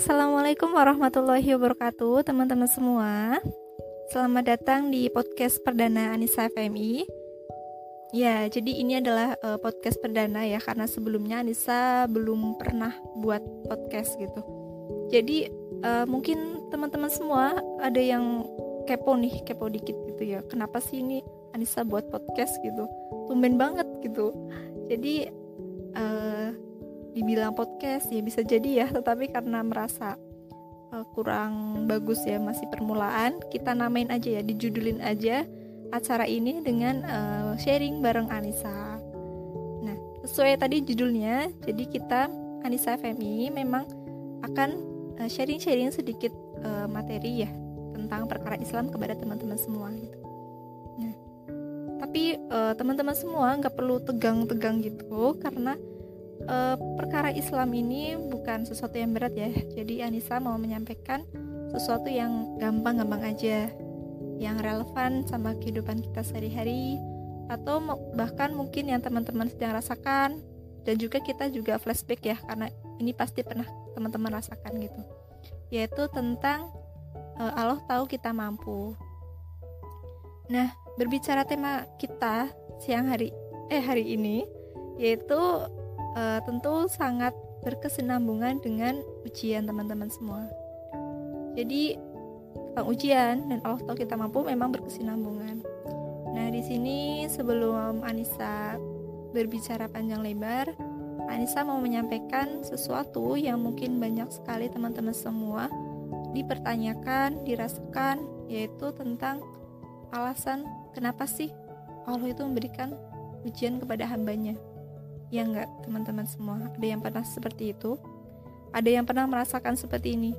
assalamualaikum warahmatullahi wabarakatuh, teman-teman semua. Selamat datang di podcast perdana Anissa FMI. Ya, jadi ini adalah uh, podcast perdana ya, karena sebelumnya Anissa belum pernah buat podcast gitu. Jadi uh, mungkin teman-teman semua ada yang kepo nih, kepo dikit gitu ya. Kenapa sih ini Anissa buat podcast gitu? Tumben banget gitu. Jadi uh, dibilang podcast ya bisa jadi ya tetapi karena merasa uh, kurang bagus ya masih permulaan kita namain aja ya dijudulin aja acara ini dengan uh, sharing bareng Anissa. Nah sesuai tadi judulnya jadi kita Anissa FMI memang akan uh, sharing-sharing sedikit uh, materi ya tentang perkara Islam kepada teman-teman semua gitu. Nah tapi teman-teman semua nggak perlu tegang-tegang gitu karena uh, perkara Islam ini bukan sesuatu yang berat ya. Jadi Anissa mau menyampaikan sesuatu yang gampang-gampang aja, yang relevan sama kehidupan kita sehari-hari, atau bahkan mungkin yang teman-teman sedang rasakan, dan juga kita juga flashback ya, karena ini pasti pernah teman-teman rasakan gitu, yaitu tentang uh, Allah tahu kita mampu. Nah, berbicara tema kita siang hari eh hari ini yaitu uh, tentu sangat berkesinambungan dengan ujian teman-teman semua. Jadi tentang ujian dan Allah tahu kita mampu memang berkesinambungan. Nah di sini sebelum Anissa berbicara panjang lebar, Anissa mau menyampaikan sesuatu yang mungkin banyak sekali teman-teman semua dipertanyakan, dirasakan, yaitu tentang alasan kenapa sih Allah itu memberikan ujian kepada hambanya. Ya enggak, teman-teman semua. Ada yang pernah seperti itu? Ada yang pernah merasakan seperti ini?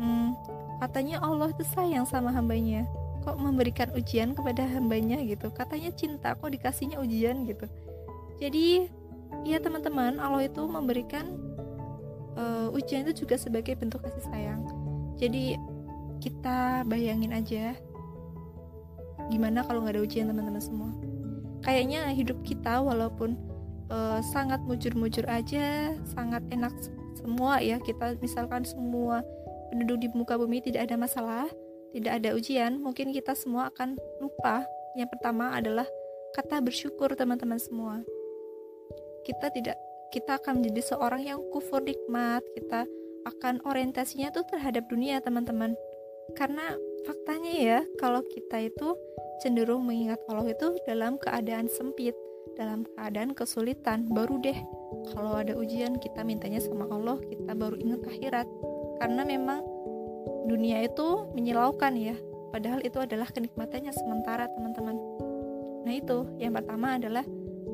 Hmm, katanya Allah itu sayang sama hambanya. Kok memberikan ujian kepada hambanya gitu? Katanya cinta, kok dikasihnya ujian gitu? Jadi, ya teman-teman, Allah itu memberikan uh, ujian itu juga sebagai bentuk kasih sayang. Jadi, kita bayangin aja gimana kalau nggak ada ujian teman-teman semua. Kayaknya hidup kita walaupun uh, sangat mujur-mujur aja, sangat enak semua ya. Kita misalkan semua penduduk di muka bumi tidak ada masalah, tidak ada ujian, mungkin kita semua akan lupa. Yang pertama adalah kata bersyukur teman-teman semua. Kita tidak kita akan menjadi seorang yang kufur nikmat, kita akan orientasinya tuh terhadap dunia teman-teman. Karena faktanya ya, kalau kita itu cenderung mengingat Allah itu dalam keadaan sempit, dalam keadaan kesulitan baru deh kalau ada ujian kita mintanya sama Allah kita baru ingat akhirat. Karena memang dunia itu menyilaukan ya padahal itu adalah kenikmatannya sementara teman-teman. Nah itu yang pertama adalah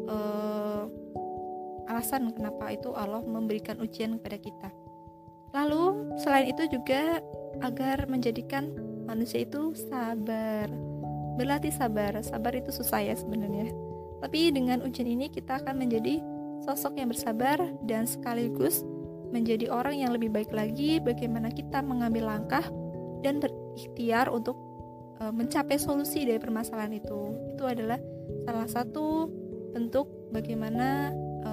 uh, alasan kenapa itu Allah memberikan ujian kepada kita. Lalu selain itu juga agar menjadikan manusia itu sabar berlatih sabar. Sabar itu susah ya sebenarnya tapi dengan ujian ini kita akan menjadi sosok yang bersabar dan sekaligus menjadi orang yang lebih baik lagi bagaimana kita mengambil langkah dan berikhtiar untuk e, mencapai solusi dari permasalahan itu. Itu adalah salah satu bentuk bagaimana e,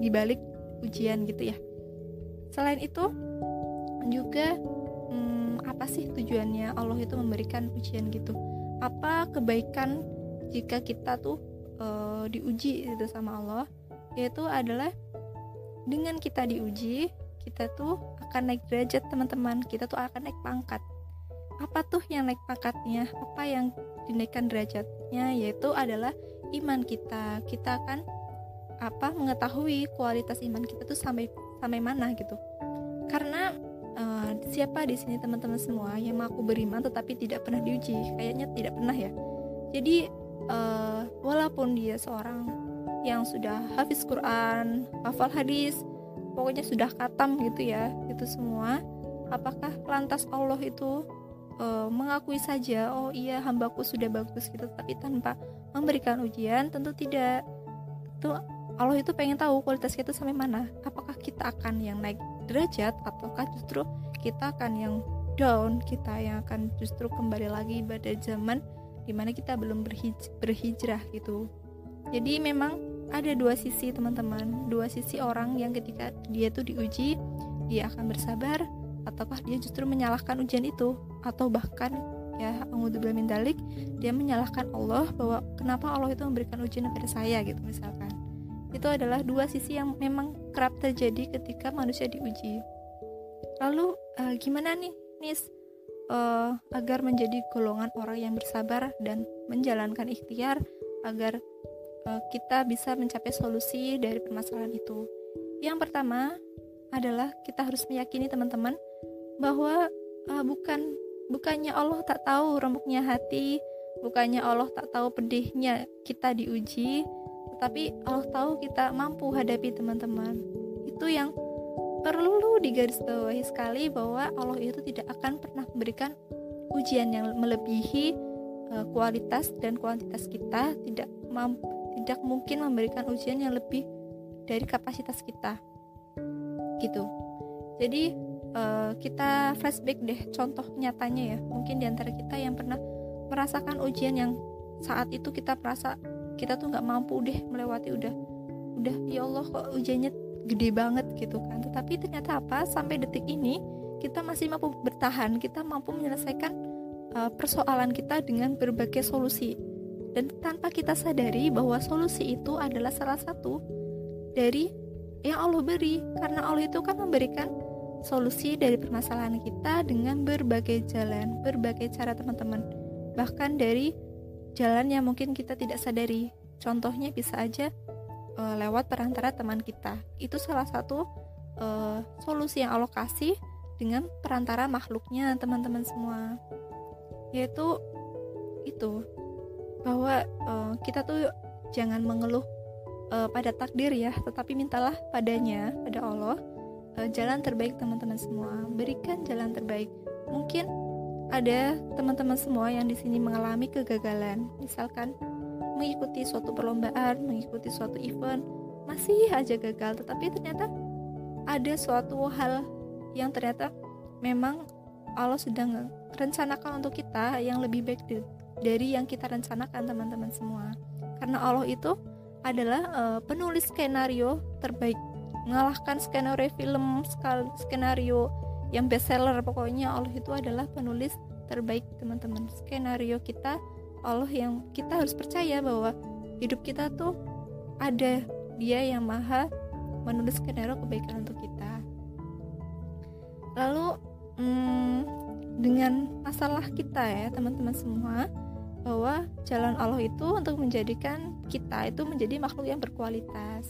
dibalik ujian gitu ya. Selain itu juga hmm, apa sih tujuannya Allah itu memberikan ujian gitu? Apa kebaikan jika kita tuh uh, diuji itu sama Allah yaitu adalah dengan kita diuji kita tuh akan naik derajat teman-teman. Kita tuh akan naik pangkat. Apa tuh yang naik pangkatnya? Apa yang dinaikkan derajatnya? Yaitu adalah iman kita. Kita akan apa mengetahui kualitas iman kita tuh sampai sampai mana gitu. Karena uh, siapa di sini teman-teman semua yang mau aku beriman tetapi tidak pernah diuji? Kayaknya tidak pernah ya. Jadi uh, walaupun dia seorang yang sudah hafiz Quran, hafal hadis, pokoknya sudah katam gitu ya, itu semua. Apakah lantas Allah itu uh, mengakui saja, oh iya hambaku sudah bagus gitu, tapi tanpa memberikan ujian? Tentu tidak. Itu Allah itu pengen tahu kualitas kita sampai mana. Apakah kita akan yang naik derajat ataukah justru kita akan yang down, kita yang akan justru kembali lagi pada zaman di mana kita belum berhij berhijrah gitu. Jadi memang ada dua sisi teman-teman. Dua sisi orang yang ketika dia tuh diuji dia akan bersabar ataukah dia justru menyalahkan ujian itu. Atau bahkan ya min dalik dia menyalahkan Allah bahwa kenapa Allah itu memberikan ujian kepada saya gitu misalkan. Itu adalah dua sisi yang memang kerap terjadi ketika manusia diuji. Lalu uh, gimana nih Nis uh, agar menjadi golongan orang yang bersabar dan menjalankan ikhtiar agar uh, kita bisa mencapai solusi dari permasalahan itu yang pertama adalah kita harus meyakini teman-teman bahwa uh, bukan bukannya Allah tak tahu remuknya hati, bukannya Allah tak tahu pedihnya kita diuji, tetapi Allah tahu kita mampu hadapi teman-teman. Itu yang perlu digarisbawahi sekali bahwa Allah itu tidak akan pernah memberikan ujian yang melebihi uh, kualitas dan kuantitas kita, tidak mampu, tidak mungkin memberikan ujian yang lebih dari kapasitas kita. Gitu. Jadi uh, kita flashback deh contoh nyatanya ya mungkin di antara kita yang pernah merasakan ujian yang saat itu kita merasa kita tuh nggak mampu deh melewati udah udah ya Allah kok ujiannya gede banget gitu kan tetapi ternyata apa sampai detik ini kita masih mampu bertahan kita mampu menyelesaikan uh, persoalan kita dengan berbagai solusi dan tanpa kita sadari bahwa solusi itu adalah salah satu dari yang Allah beri karena Allah itu kan memberikan solusi dari permasalahan kita dengan berbagai jalan, berbagai cara teman-teman. Bahkan dari jalan yang mungkin kita tidak sadari. Contohnya bisa aja uh, lewat perantara teman kita. Itu salah satu uh, solusi yang alokasi dengan perantara makhluknya teman-teman semua. Yaitu itu bahwa uh, kita tuh jangan mengeluh uh, pada takdir ya, tetapi mintalah padanya, pada Allah uh, jalan terbaik teman-teman semua. Berikan jalan terbaik. Mungkin ada teman-teman semua yang di sini mengalami kegagalan, misalkan mengikuti suatu perlombaan, mengikuti suatu event, masih aja gagal, tetapi ternyata ada suatu hal yang ternyata memang Allah sedang rencanakan untuk kita yang lebih baik dari yang kita rencanakan teman-teman semua. Karena Allah itu adalah uh, penulis skenario terbaik. Mengalahkan skenario film skenario yang bestseller. Pokoknya Allah itu adalah penulis terbaik teman-teman. Skenario kita Allah yang kita harus percaya bahwa hidup kita tuh ada dia yang maha menulis skenario kebaikan untuk kita. Lalu hmm, dengan masalah kita ya teman-teman semua bahwa jalan Allah itu untuk menjadikan kita itu menjadi makhluk yang berkualitas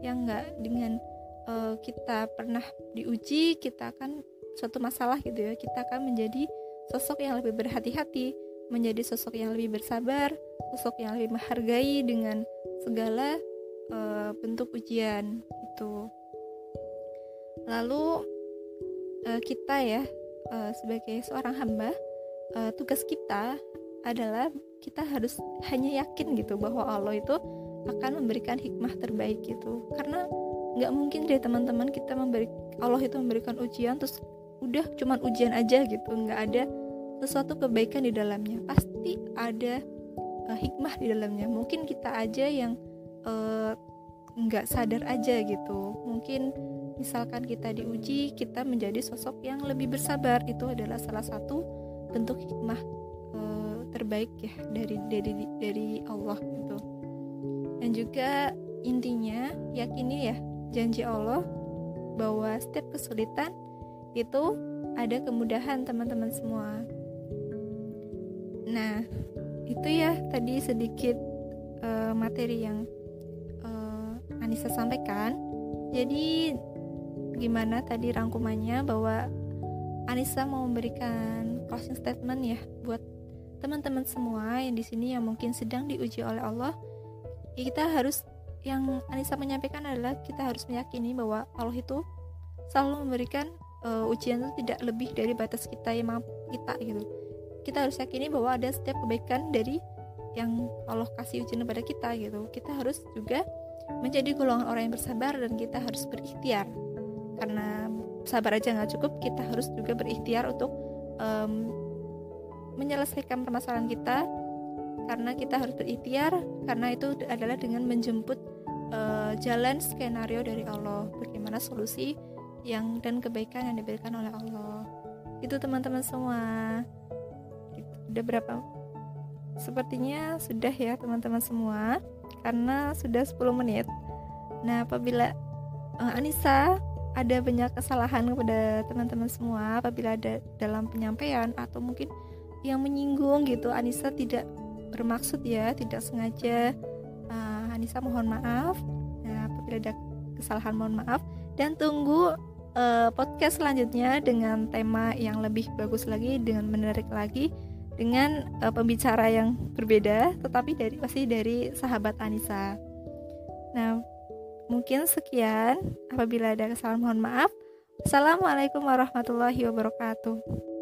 yang enggak dengan uh, kita pernah diuji kita akan suatu masalah gitu ya kita akan menjadi sosok yang lebih berhati-hati menjadi sosok yang lebih bersabar sosok yang lebih menghargai dengan segala uh, bentuk ujian itu lalu uh, kita ya uh, sebagai seorang hamba uh, tugas kita adalah kita harus hanya yakin gitu bahwa Allah itu akan memberikan hikmah terbaik gitu. Karena nggak mungkin deh teman-teman kita memberi Allah itu memberikan ujian terus udah cuman ujian aja gitu nggak ada sesuatu kebaikan di dalamnya pasti ada uh, hikmah di dalamnya. Mungkin kita aja yang uh, nggak sadar aja gitu. Mungkin misalkan kita diuji kita menjadi sosok yang lebih bersabar. Itu adalah salah satu bentuk hikmah uh, terbaik ya dari dari dari Allah gitu. Dan juga intinya yakini ya janji Allah bahwa setiap kesulitan itu ada kemudahan teman-teman semua. Nah, itu ya tadi sedikit uh, materi yang uh, Anissa sampaikan. Jadi gimana tadi rangkumannya bahwa Anissa mau memberikan closing statement ya buat teman-teman semua yang di sini yang mungkin sedang diuji oleh Allah. Ya kita harus yang Anissa menyampaikan adalah kita harus meyakini bahwa Allah itu selalu memberikan uh, ujian itu tidak lebih dari batas kita yang mampu kita gitu. Kita harus yakini bahwa ada setiap kebaikan dari yang Allah kasih ujian kepada kita gitu. Kita harus juga menjadi golongan orang yang bersabar dan kita harus berikhtiar. Karena sabar aja nggak cukup, kita harus juga berikhtiar untuk um, menyelesaikan permasalahan kita karena kita harus berikhtiar karena itu adalah dengan menjemput uh, jalan skenario dari Allah bagaimana solusi yang dan kebaikan yang diberikan oleh Allah itu teman-teman semua udah berapa? Sepertinya sudah ya teman-teman semua. Karena sudah 10 menit. Nah apabila uh, Anissa ada banyak kesalahan kepada teman-teman semua apabila ada dalam penyampaian atau mungkin yang menyinggung gitu Anissa tidak bermaksud ya tidak sengaja uh, Anissa mohon maaf. Nah apabila ada kesalahan mohon maaf. Dan tunggu uh, podcast selanjutnya dengan tema yang lebih bagus lagi dengan menarik lagi dengan uh, pembicara yang berbeda tetapi dari pasti dari sahabat Anissa nah Mungkin sekian. Apabila ada kesalahan mohon maaf. Assalamualaikum warahmatullahi wabarakatuh.